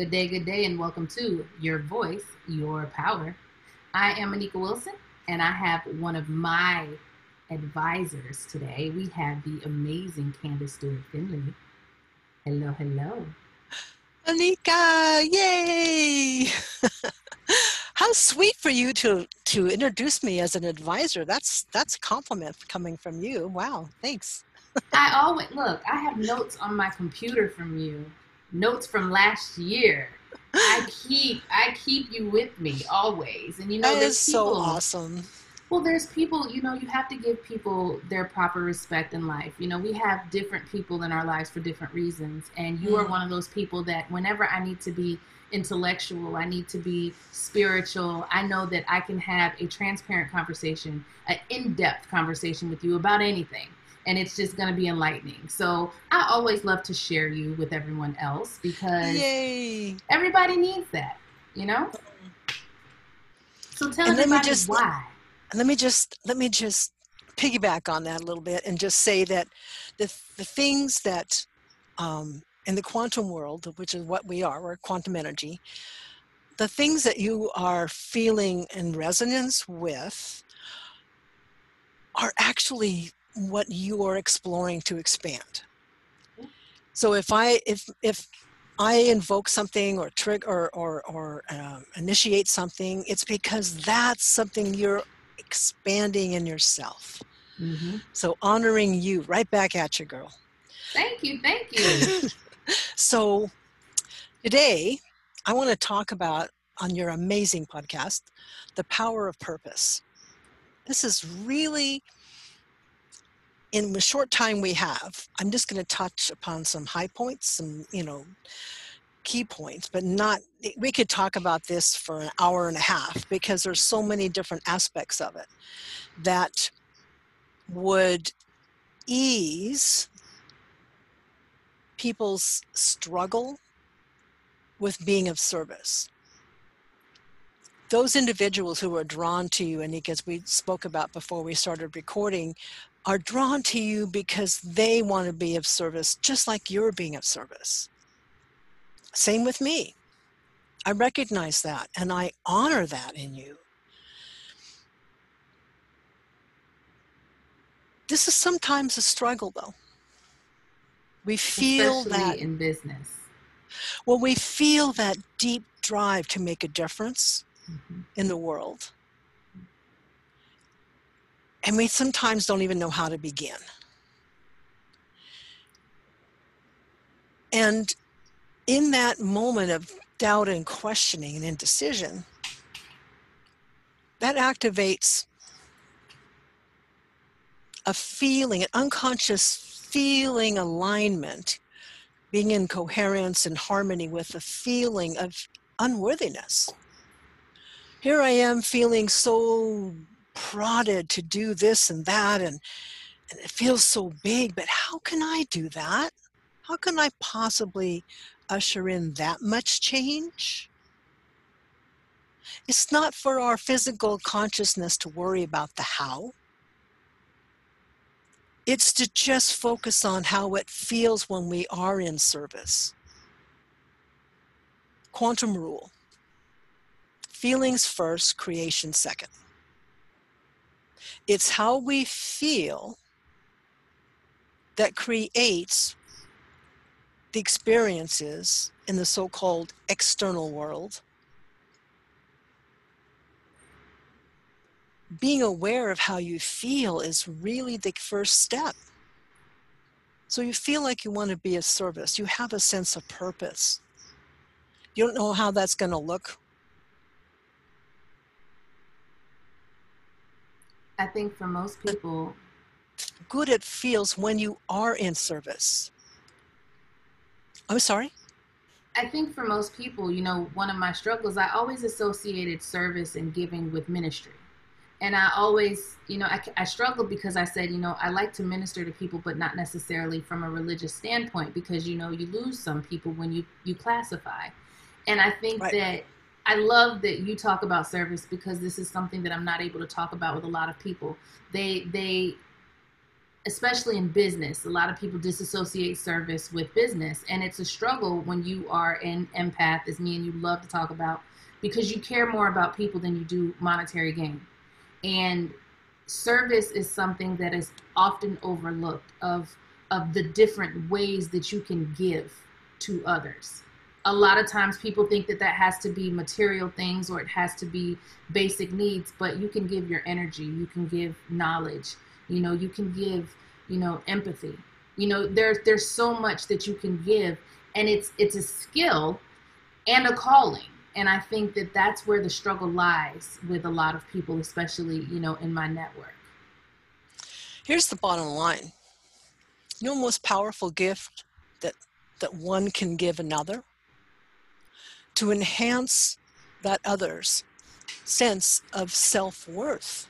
Good day, good day, and welcome to Your Voice, Your Power. I am Anika Wilson, and I have one of my advisors today. We have the amazing Candace Stewart Finley. Hello, hello. Anika, yay! How sweet for you to to introduce me as an advisor. That's that's a compliment coming from you. Wow, thanks. I always look. I have notes on my computer from you, notes from last year. I keep I keep you with me always, and you know that is people, so awesome. Well, there's people, you know, you have to give people their proper respect in life. You know, we have different people in our lives for different reasons. And you mm. are one of those people that whenever I need to be intellectual, I need to be spiritual, I know that I can have a transparent conversation, an in depth conversation with you about anything. And it's just going to be enlightening. So I always love to share you with everyone else because Yay. everybody needs that, you know? So tell and everybody just, why let me just let me just piggyback on that a little bit and just say that the the things that um, in the quantum world, which is what we are, we're quantum energy, the things that you are feeling in resonance with are actually what you are exploring to expand. So if I if if I invoke something or trigger or or, or um, initiate something, it's because that's something you're expanding in yourself. Mm-hmm. So honoring you right back at you, girl. Thank you. Thank you. so today, I want to talk about on your amazing podcast, The Power of Purpose. This is really, in the short time we have, I'm just going to touch upon some high points, some, you know, key points, but not, eh, we could talk about this for an hour and a half because there's so many different aspects of it that would ease people's struggle with being of service. Those individuals who are drawn to you, and as we spoke about before we started recording, are drawn to you because they want to be of service just like you're being of service. Same with me. I recognize that and I honor that in you. This is sometimes a struggle though. We feel Especially that in business. Well, we feel that deep drive to make a difference mm-hmm. in the world. And we sometimes don't even know how to begin. And in that moment of doubt and questioning and indecision, that activates a feeling, an unconscious feeling alignment, being in coherence and harmony with a feeling of unworthiness. Here I am feeling so prodded to do this and that, and, and it feels so big, but how can I do that? How can I possibly usher in that much change. It's not for our physical consciousness to worry about the how. It's to just focus on how it feels when we are in service. Quantum rule feelings first, creation second. It's how we feel that creates the experiences in the so called external world, being aware of how you feel is really the first step. So you feel like you want to be of service, you have a sense of purpose. You don't know how that's going to look. I think for most people, good it feels when you are in service. I'm sorry? I think for most people, you know, one of my struggles, I always associated service and giving with ministry. And I always, you know, I, I struggled because I said, you know, I like to minister to people, but not necessarily from a religious standpoint because, you know, you lose some people when you, you classify. And I think right. that I love that you talk about service because this is something that I'm not able to talk about with a lot of people. They, they, especially in business, a lot of people disassociate service with business. And it's a struggle when you are an empath, as me and you love to talk about, because you care more about people than you do monetary gain. And service is something that is often overlooked of of the different ways that you can give to others a lot of times people think that that has to be material things or it has to be basic needs but you can give your energy you can give knowledge you know you can give you know empathy. You know there's there's so much that you can give and it's it's a skill and a calling. And i think that that's where the struggle lies with a lot of people especially you know in my network. Here's the bottom line. Your most powerful gift that that one can give another to enhance that other's sense of self-worth.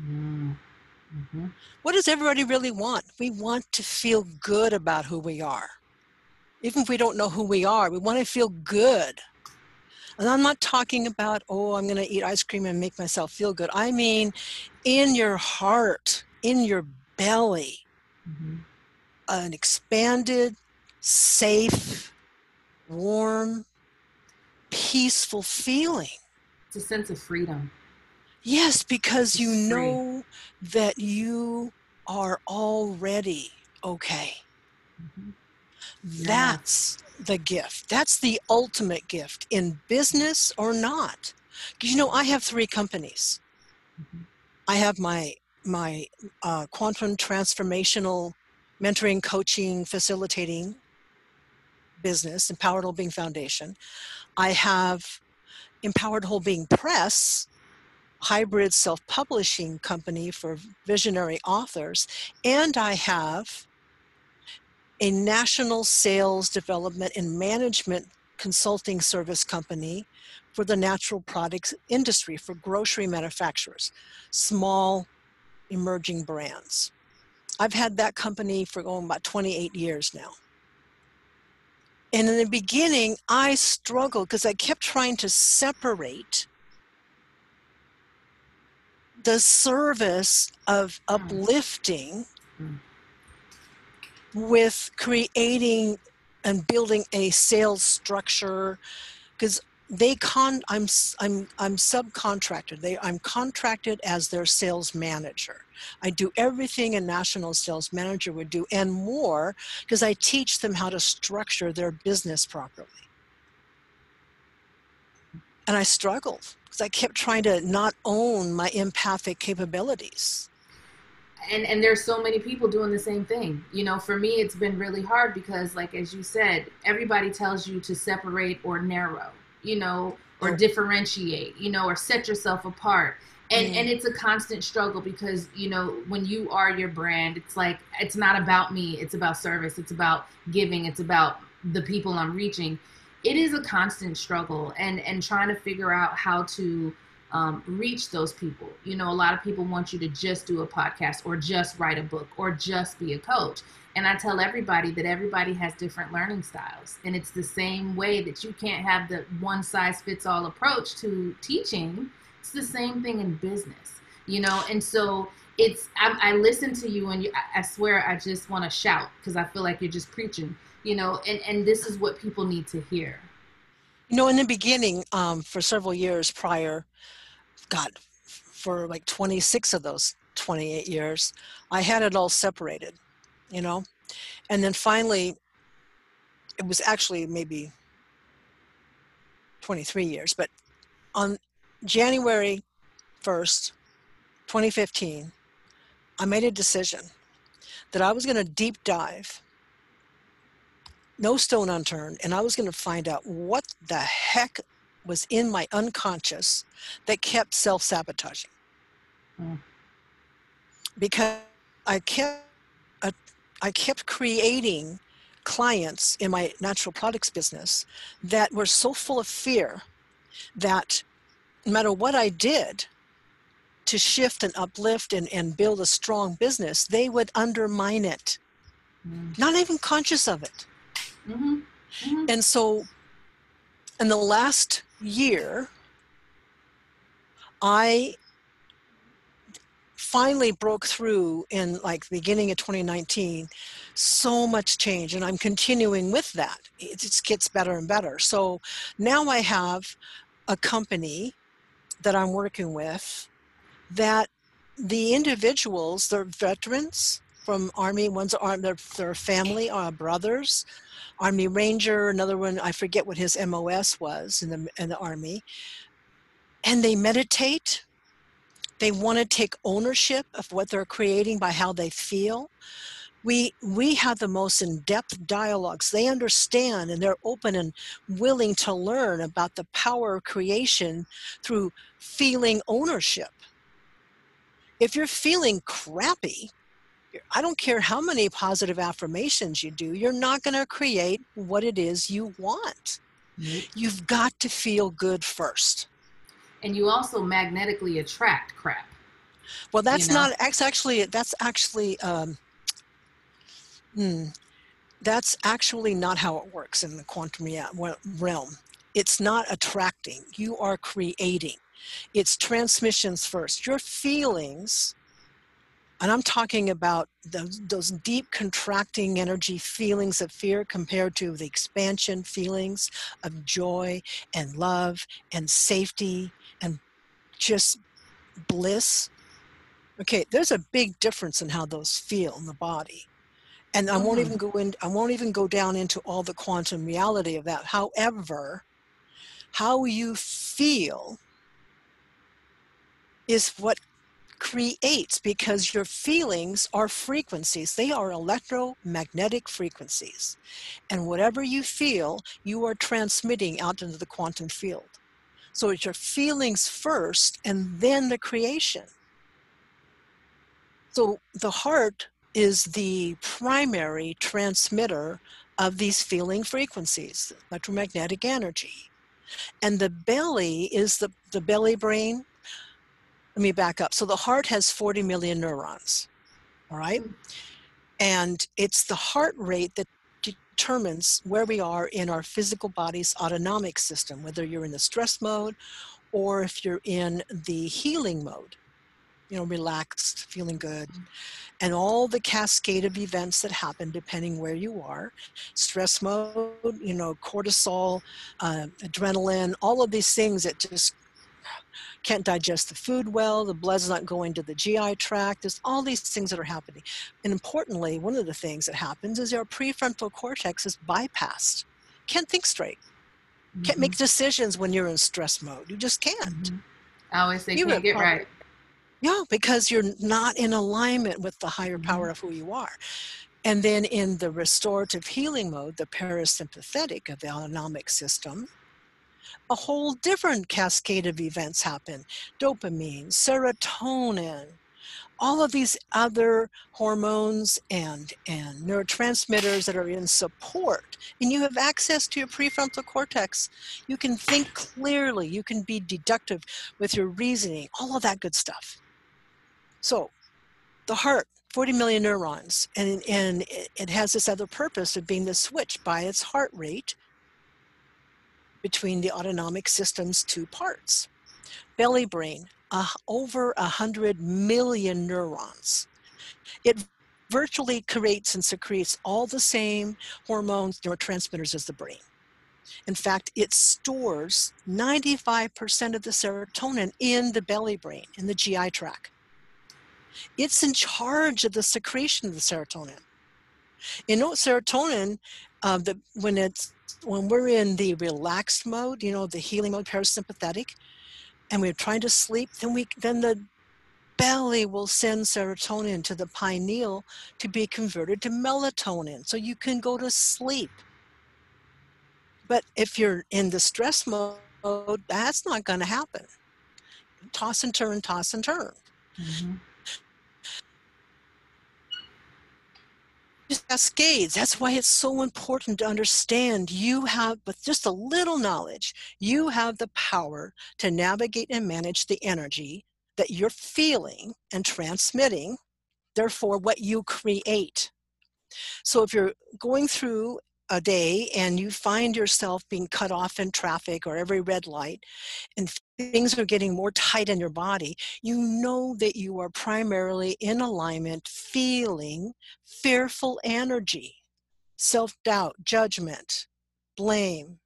Mm-hmm. what does everybody really want? We want to feel good about who we are. Even if we don't know who we are we want to feel good. And i'm not talking about oh i'm going to eat ice cream and make myself feel good. I mean in your heart in your belly mm-hmm. an expanded safe warm peaceful feeling. It's a sense of freedom. Yes, because you know that you are already okay. Mm-hmm. That's the gift. That's the ultimate gift in business or not. You know, I have three companies. Mm-hmm. I have my my uh, quantum transformational mentoring, coaching, facilitating business, Empowered Being Foundation. I have Empowered Whole Being Press, hybrid self publishing company for visionary authors, and I have a national sales development and management consulting service company for the natural products industry for grocery manufacturers, small emerging brands. I've had that company for going about 28 years now. And in the beginning, I struggled because I kept trying to separate the service of uplifting with creating and building a sales structure because they con I'm I'm I'm subcontracted. They I'm contracted as their sales manager. I do everything a national sales manager would do and more because I teach them how to structure their business properly. And I struggled because I kept trying to not own my empathic capabilities. And and there's so many people doing the same thing. You know, for me it's been really hard because like as you said, everybody tells you to separate or narrow you know, or differentiate, you know, or set yourself apart. And mm-hmm. and it's a constant struggle because, you know, when you are your brand, it's like it's not about me, it's about service, it's about giving, it's about the people I'm reaching. It is a constant struggle and and trying to figure out how to um, reach those people. You know, a lot of people want you to just do a podcast or just write a book or just be a coach. And I tell everybody that everybody has different learning styles. And it's the same way that you can't have the one size fits all approach to teaching. It's the same thing in business, you know? And so it's, I, I listen to you and you, I, swear I just want to shout because I feel like you're just preaching, you know? And, and this is what people need to hear. You know, in the beginning, um, for several years prior, God, for like 26 of those 28 years, I had it all separated you know? And then finally it was actually maybe 23 years but on january 1st 2015 i made a decision that i was going to deep dive no stone unturned and i was going to find out what the heck was in my unconscious that kept self-sabotaging mm. because i kept I kept creating clients in my natural products business that were so full of fear that no matter what I did to shift and uplift and, and build a strong business, they would undermine it, mm. not even conscious of it. Mm-hmm. Mm-hmm. And so, in the last year, I finally broke through in like the beginning of 2019 so much change and i'm continuing with that. It just gets better and better. So now i have a company that i'm working with that the individuals they're veterans from army one's arm their, family are uh, brothers army ranger another one i forget what his mos was in the in the army and they meditate they want to take ownership of what they're creating by how they feel. We, we have the most in-depth dialogues. They understand and they're open and willing to learn about the power of creation through feeling ownership. If you're feeling crappy, I don't care how many positive affirmations you do, you're not going to create what it is you want. Mm-hmm. You've got to feel good first and you also magnetically attract crap. Well, that's you know? not. That's actually. That's actually. Um, hmm, that's actually not how it works in the quantum realm. It's not attracting. You are creating. It's transmissions first. Your feelings and I'm talking about those, those, deep contracting energy feelings of fear compared to the expansion feelings of joy and love and safety and just bliss. Okay, there's a big difference in how those feel in the body. And I won't even mm-hmm. go in I won't even go down into all the quantum reality of that. However, how you feel is what creates because your feelings are frequencies. They are electromagnetic frequencies. And whatever you feel, you are transmitting out into the quantum field. So it's your feelings first and then the creation. So the heart is the primary transmitter of these feeling frequencies, electromagnetic energy. And the belly is the, the belly brain let me back up. So the heart has 40 million neurons, all right? Hmm. And it's the heart rate that determines where we are in our physical body's autonomic system, whether you're in the stress mode or if you're in the healing mode, you know, relaxed, feeling good. Hmm. And all the cascade of events that happen depending where you are stress mode, you know, cortisol, uh, adrenaline, all of these things that just can't digest the food well, the blood's not going to the GI tract. There's all these things that are happening. And importantly, one of the things that happens is our prefrontal cortex is bypassed. Can't think straight. Mm-hmm. Can't make decisions when you're in stress mode. You just can't. Mm-hmm. I always say, you can't get right. Yeah, because you're not in alignment with the higher mm-hmm. power of who you are. And then in the restorative healing mode, the parasympathetic of the autonomic system, a whole different cascade of events happen dopamine, serotonin, all of these other hormones and, and neurotransmitters that are in support. And you have access to your prefrontal cortex. You can think clearly, you can be deductive with your reasoning, all of that good stuff. So, the heart 40 million neurons and, and it has this other purpose of being the switch by its heart rate between the autonomic system's two parts. Belly brain, uh, over 100 million neurons. It virtually creates and secretes all the same hormones, neurotransmitters as the brain. In fact, it stores 95% of the serotonin in the belly brain, in the GI tract. It's in charge of the secretion of the serotonin. You know, serotonin, uh, the, when it's when we're in the relaxed mode, you know, the healing mode, parasympathetic, and we're trying to sleep, then we then the belly will send serotonin to the pineal to be converted to melatonin so you can go to sleep. But if you're in the stress mode, that's not going to happen. Toss and turn, toss and turn. Mm-hmm. Cascades. That's why it's so important to understand you have, with just a little knowledge, you have the power to navigate and manage the energy that you're feeling and transmitting, therefore, what you create. So if you're going through a day and you find yourself being cut off in traffic or every red light and things are getting more tight in your body, you know that you are primarily in alignment, feeling fearful energy, self doubt, judgment, blame.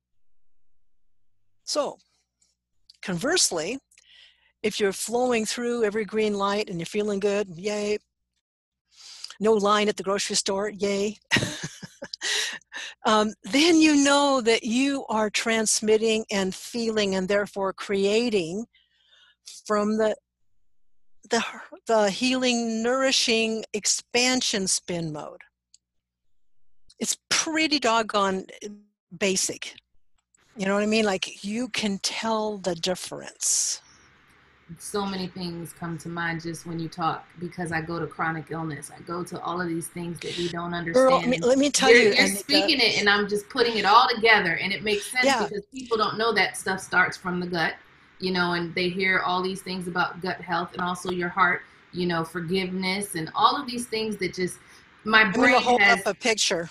So, conversely, if you're flowing through every green light and you're feeling good, yay. No line at the grocery store, yay. um, then you know that you are transmitting and feeling and therefore creating from the the, the healing, nourishing expansion spin mode. It's pretty doggone eh, basic. You know what I mean? Like you can tell the difference so many things come to mind just when you talk because I go to chronic illness. I go to all of these things that we don't understand. Girl, let me tell you're, you, you're speaking it, and I'm just putting it all together, and it makes sense yeah. because people don't know that stuff starts from the gut, you know, and they hear all these things about gut health and also your heart, you know, forgiveness and all of these things that just my I'm brain hold has up a picture.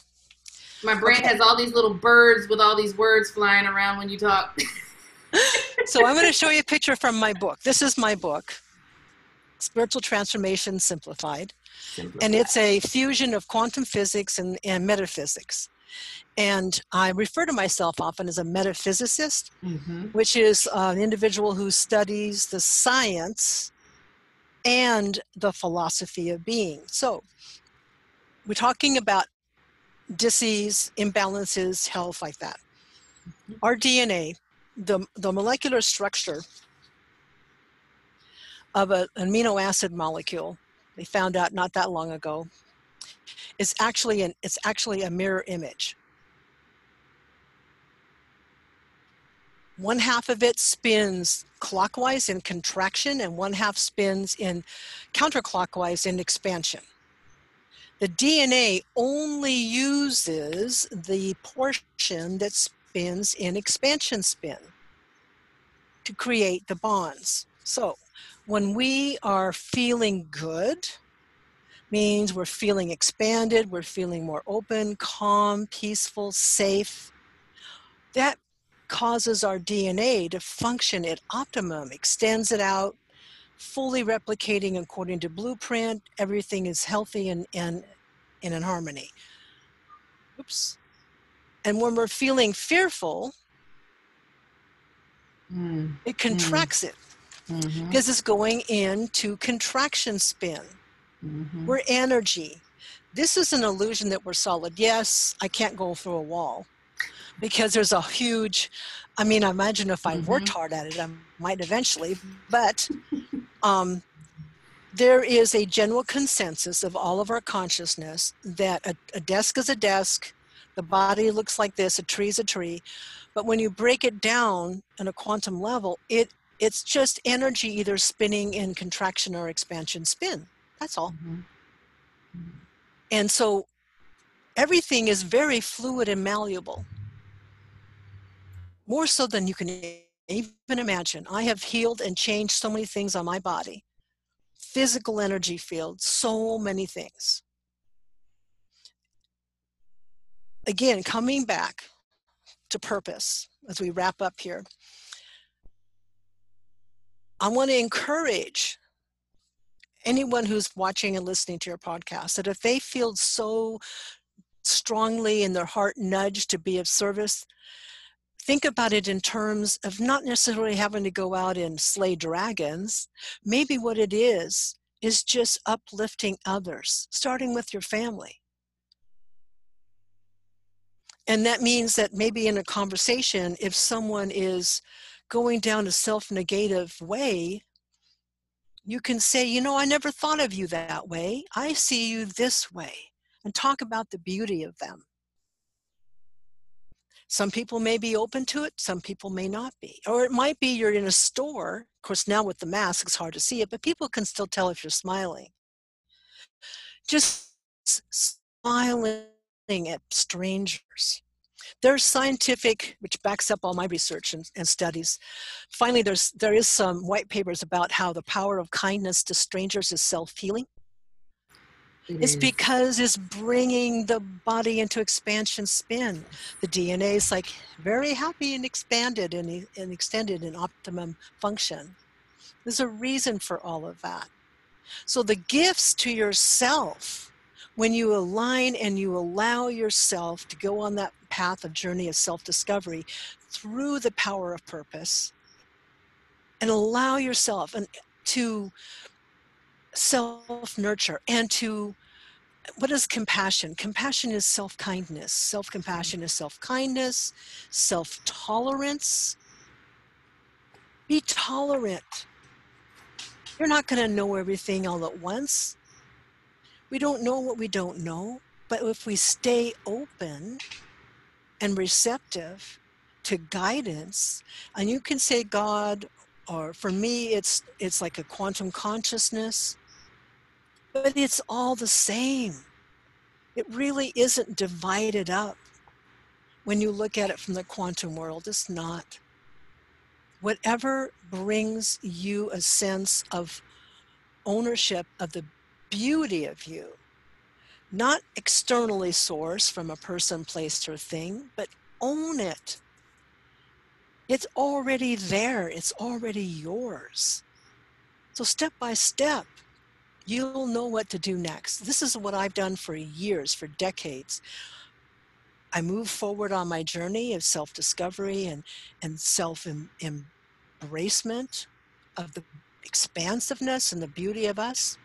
My brain okay. has all these little birds with all these words flying around when you talk. so I'm going to show you a picture from my book. This is my book, Spiritual Transformation Simplified. Simplified. And it's a fusion of quantum physics and, and metaphysics. And I refer to myself often as a metaphysicist, mm-hmm. which is an individual who studies the science and the philosophy of being. So we're talking about disease, imbalances, health, like that. Mm-hmm. Our DNA the, the molecular structure of a, an amino acid molecule, they found out not that long ago, is actually an, it's actually a mirror image. One half of it spins clockwise in contraction and one half spins in counterclockwise in expansion. The DNA only uses the portion that's spins in expansion spin to create the bonds. So when we are feeling good, means we're feeling expanded, we're feeling more open, calm, peaceful, safe. That causes our DNA to function at optimum, extends it out, fully replicating according to blueprint. Everything is healthy and, and, and in harmony. Oops. And when we're feeling fearful, mm. it contracts mm. it mm-hmm. because it's going into contraction spin. Mm-hmm. We're energy. This is an illusion that we're solid. Yes, I can't go through a wall because there's a huge, I mean, I imagine if I mm-hmm. worked hard at it, I might eventually, but um, there is a general consensus of all of our consciousness that a, a desk is a desk, the body looks like this, a tree is a tree. But when you break it down on a quantum level, it it's just energy either spinning in contraction or expansion spin. That's all. Mm-hmm. And so everything is very fluid and malleable. More so than you can even imagine. I have healed and changed so many things on my body. Physical energy field, so many things. Again, coming back to purpose as we wrap up here, I want to encourage anyone who's watching and listening to your podcast that if they feel so strongly in their heart nudged to be of service, think about it in terms of not necessarily having to go out and slay dragons. Maybe what it is, is just uplifting others, starting with your family and that means that maybe in a conversation, if someone is going down a self negative way, you can say, you know, I never thought of you that way. I see you this way, and talk about the beauty of them. Some people may be open to it, some people may not be. Or it might be you're in a store. Of course, now with the mask, it's hard to see it, but people can still tell if you're smiling. Just smiling at strangers. There's scientific, which backs up all my research and, and, studies. Finally, there's there is some white papers about how the power of kindness to strangers is self-healing. It it's is. because it's bringing the body into expansion spin. The DNA is like very happy and expanded and, and extended in optimum function. There's a reason for all of that. So the gifts to yourself, when you align and you allow yourself to go on that path of journey of self-discovery through the power of purpose, and allow yourself and to self nurture and to what is compassion? Compassion is self kindness. Self compassion is self kindness, self tolerance. Be tolerant. You're not going to know everything all at once. We don't know what we don't know, but if we stay open and receptive to guidance, and you can say God or for me it's it's like a quantum consciousness but it's all the same. It really isn't divided up. When you look at it from the quantum world it's not. Whatever brings you a sense of ownership of the beauty of you not externally sourced from a person place or thing but own it it's already there, it's already yours. So, step by step, you'll know what to do next. This is what I've done for years, for decades. I move forward on my journey of self discovery and, and self embracement of the expansiveness and the beauty of us.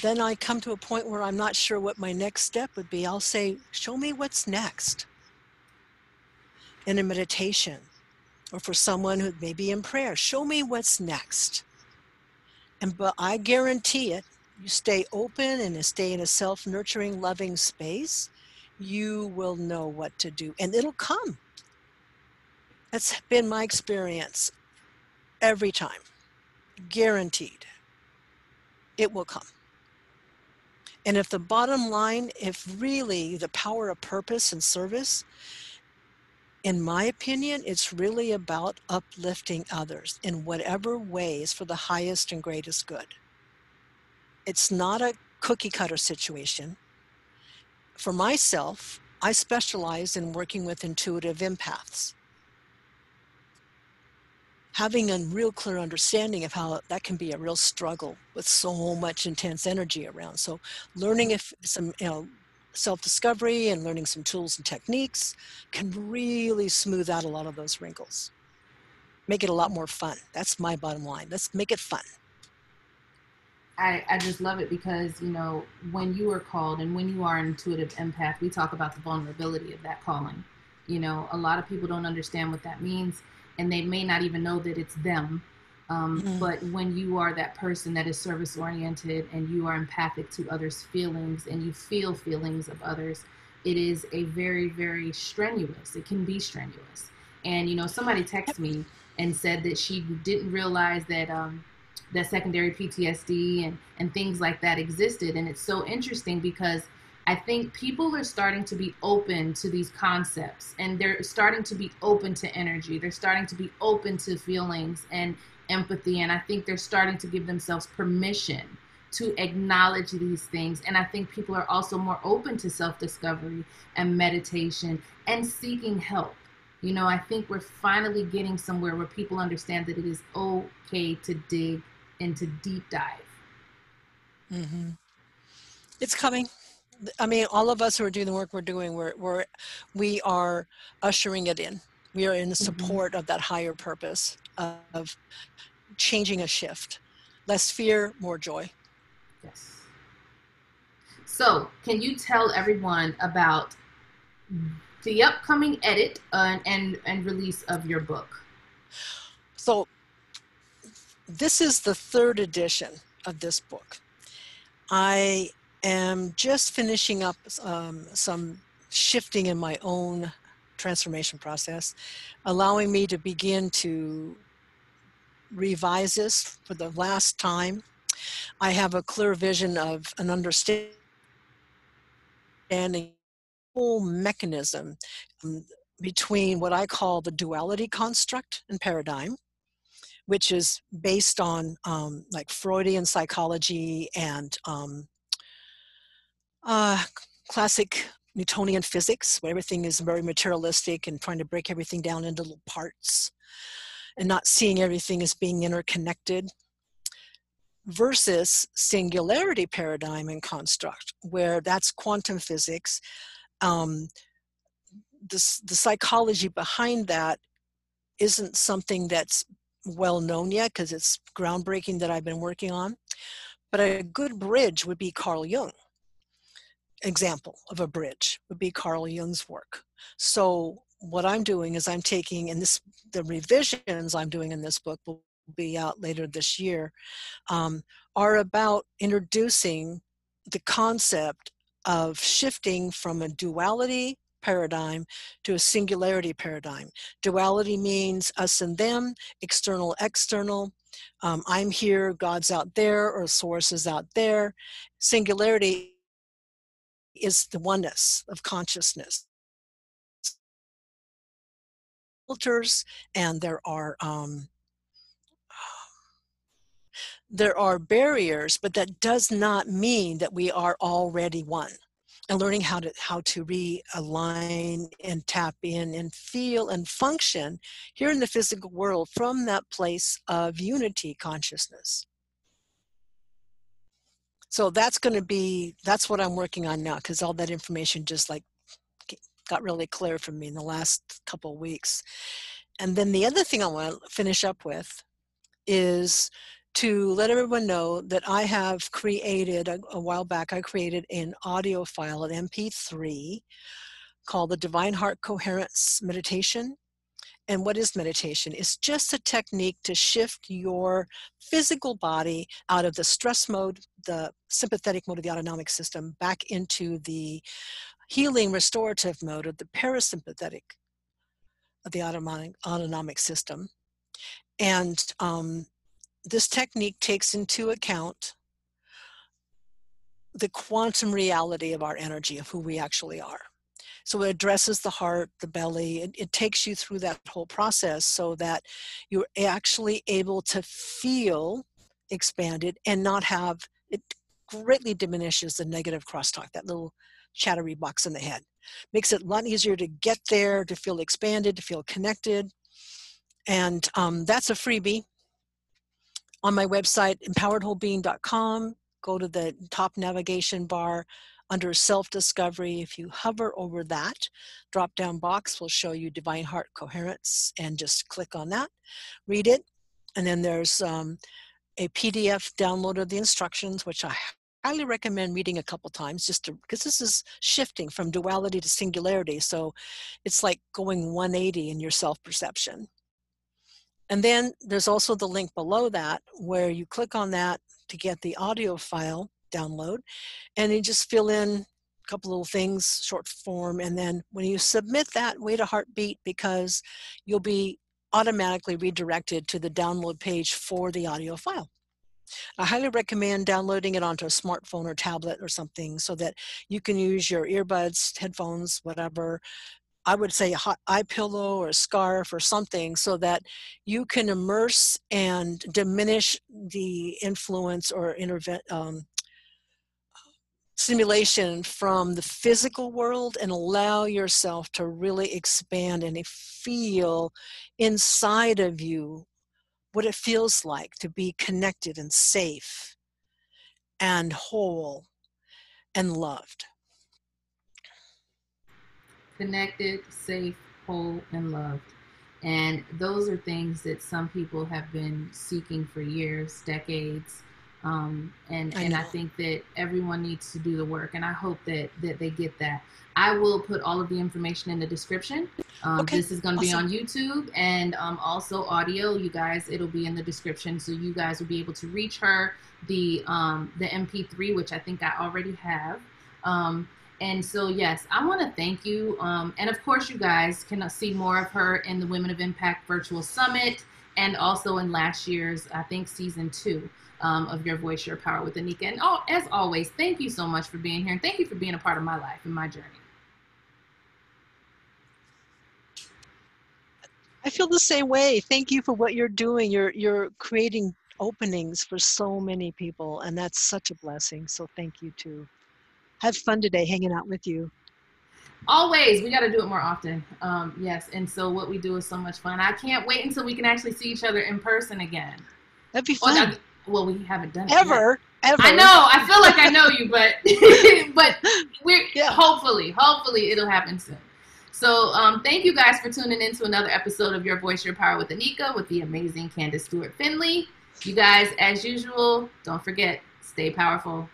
Then I come to a point where I'm not sure what my next step would be. I'll say, Show me what's next in a meditation or for someone who may be in prayer. Show me what's next. And but I guarantee it, you stay open and stay in a self-nurturing, loving space, you will know what to do. And it'll come. That's been my experience every time. Guaranteed. It will come. And if the bottom line, if really the power of purpose and service in my opinion, it's really about uplifting others in whatever ways for the highest and greatest good. It's not a cookie cutter situation. For myself, I specialize in working with intuitive empaths. Having a real clear understanding of how that can be a real struggle with so much intense energy around. So, learning if some you know self-discovery and learning some tools and techniques can really smooth out a lot of those wrinkles. Make it a lot more fun. That's my bottom line. Let's make it fun. I, I just love it because you know when you are called and when you are an intuitive empath we talk about the vulnerability of that calling. You know a lot of people don't understand what that means and they may not even know that it's them um, mm-hmm. But when you are that person that is service oriented and you are empathic to others' feelings and you feel feelings of others, it is a very, very strenuous. It can be strenuous. And you know, somebody texted me and said that she didn't realize that um, that secondary PTSD and and things like that existed. And it's so interesting because I think people are starting to be open to these concepts and they're starting to be open to energy. They're starting to be open to feelings and empathy. And I think they're starting to give themselves permission to acknowledge these things. And I think people are also more open to self discovery and meditation and seeking help. You know, I think we're finally getting somewhere where people understand that it is okay to dig into deep dive. Mm-hmm. It's coming. I mean, all of us who are doing the work we're doing, we're, we're we are ushering it in. We are in mm-hmm. support mm-hmm. of that higher purpose of changing a shift. Less fear, more joy. Yes. So, can you tell everyone about the upcoming edit uh, and and release of your book? So, this is the third edition of this book. I am just finishing up um, some shifting in my own transformation process, allowing me to begin to revise this for the last time. I have a clear vision of an understanding whole mechanism um, between what I call the duality construct and paradigm, which is based on um, like Freudian psychology and um, uh, classic Newtonian physics, where everything is very materialistic and trying to break everything down into little parts and not seeing everything as being interconnected, versus singularity paradigm and construct, where that's quantum physics. Um, the, the psychology behind that isn't something that's well known yet because it's groundbreaking that I've been working on. But a good bridge would be Carl Jung. Example of a bridge would be Carl Jung's work. So what I'm doing is I'm taking, and this the revisions I'm doing in this book will be out later this year, um, are about introducing the concept of shifting from a duality paradigm to a singularity paradigm. Duality means us and them, external, external. Um, I'm here, God's out there, or source is out there. Singularity is the oneness of consciousness. Filters, and there are um, there are barriers, but that does not mean that we are already one and learning how to how to realign and tap in and feel and function here in the physical world from that place of unity consciousness so that's going to be that's what i'm working on now because all that information just like got really clear for me in the last couple of weeks and then the other thing i want to finish up with is to let everyone know that I have created a, a, while back, I created an audio file, an MP3 called the Divine Heart Coherence Meditation. And what is meditation? It's just a technique to shift your physical body out of the stress mode, the sympathetic mode of the autonomic system, back into the healing restorative mode of the parasympathetic of the autonomic, autonomic system. And um, this technique takes into account the quantum reality of our energy, of who we actually are. So it addresses the heart, the belly. It, it, takes you through that whole process so that you're actually able to feel expanded and not have it greatly diminishes the negative crosstalk, that little chattery box in the head. Makes it a lot easier to get there, to feel expanded, to feel connected. And um, that's a freebie on my website, empoweredwholebeing.com, go to the top navigation bar under self discovery. If you hover over that drop down box, will show you Divine Heart Coherence and just click on that, read it. And then there's um, a PDF download of the instructions, which I highly recommend reading a couple times just because this is shifting from duality to singularity so it's like going 180 in your self perception and then there's also the link below that where you click on that to get the audio file download and you just fill in a couple little things, short form, and then when you submit that, wait a heartbeat because you'll be automatically redirected to the download page for the audio file. I highly recommend downloading it onto a smartphone or tablet or something so that you can use your earbuds, headphones, whatever, I would say a hot eye pillow or a scarf or something so that you can immerse and diminish the influence or intervent um, stimulation from the physical world and allow yourself to really expand and feel inside of you what it feels like to be connected and safe and whole and loved connected, safe, whole, and loved. And those are things that some people have been seeking for years, decades. Um, and I and I think that everyone needs to do the work, and I hope that that they get that. I will put all of the information in the description. Um, okay. This is going to awesome. be on YouTube and um, also audio. You guys, it'll be in the description, so you guys will be able to reach her. The um, the MP3, which I think I already have. Um, and so, yes, I want to thank you. Um, and of course, you guys can see more of her in the Women of Impact Virtual Summit and also in last year's, I think, season two um, of Your Voice, Your Power with Anika. And oh, as always, thank you so much for being here. And thank you for being a part of my life and my journey. I feel the same way. Thank you for what you're doing. You're you're creating openings for so many people, and that's such a blessing. So thank you too. Have fun today hanging out with you. Always, we got to do it more often. Um, yes, and so what we do is so much fun. I can't wait until we can actually see each other in person again. That'd be fun. Well, well we haven't done it ever. Ever. I know. I feel like I know you, but but we're yeah. hopefully, hopefully it'll happen soon. So um, thank you guys for tuning in to another episode of Your Voice, Your Power with Anika with the amazing Candace Stewart Finley. You guys, as usual, don't forget, stay powerful.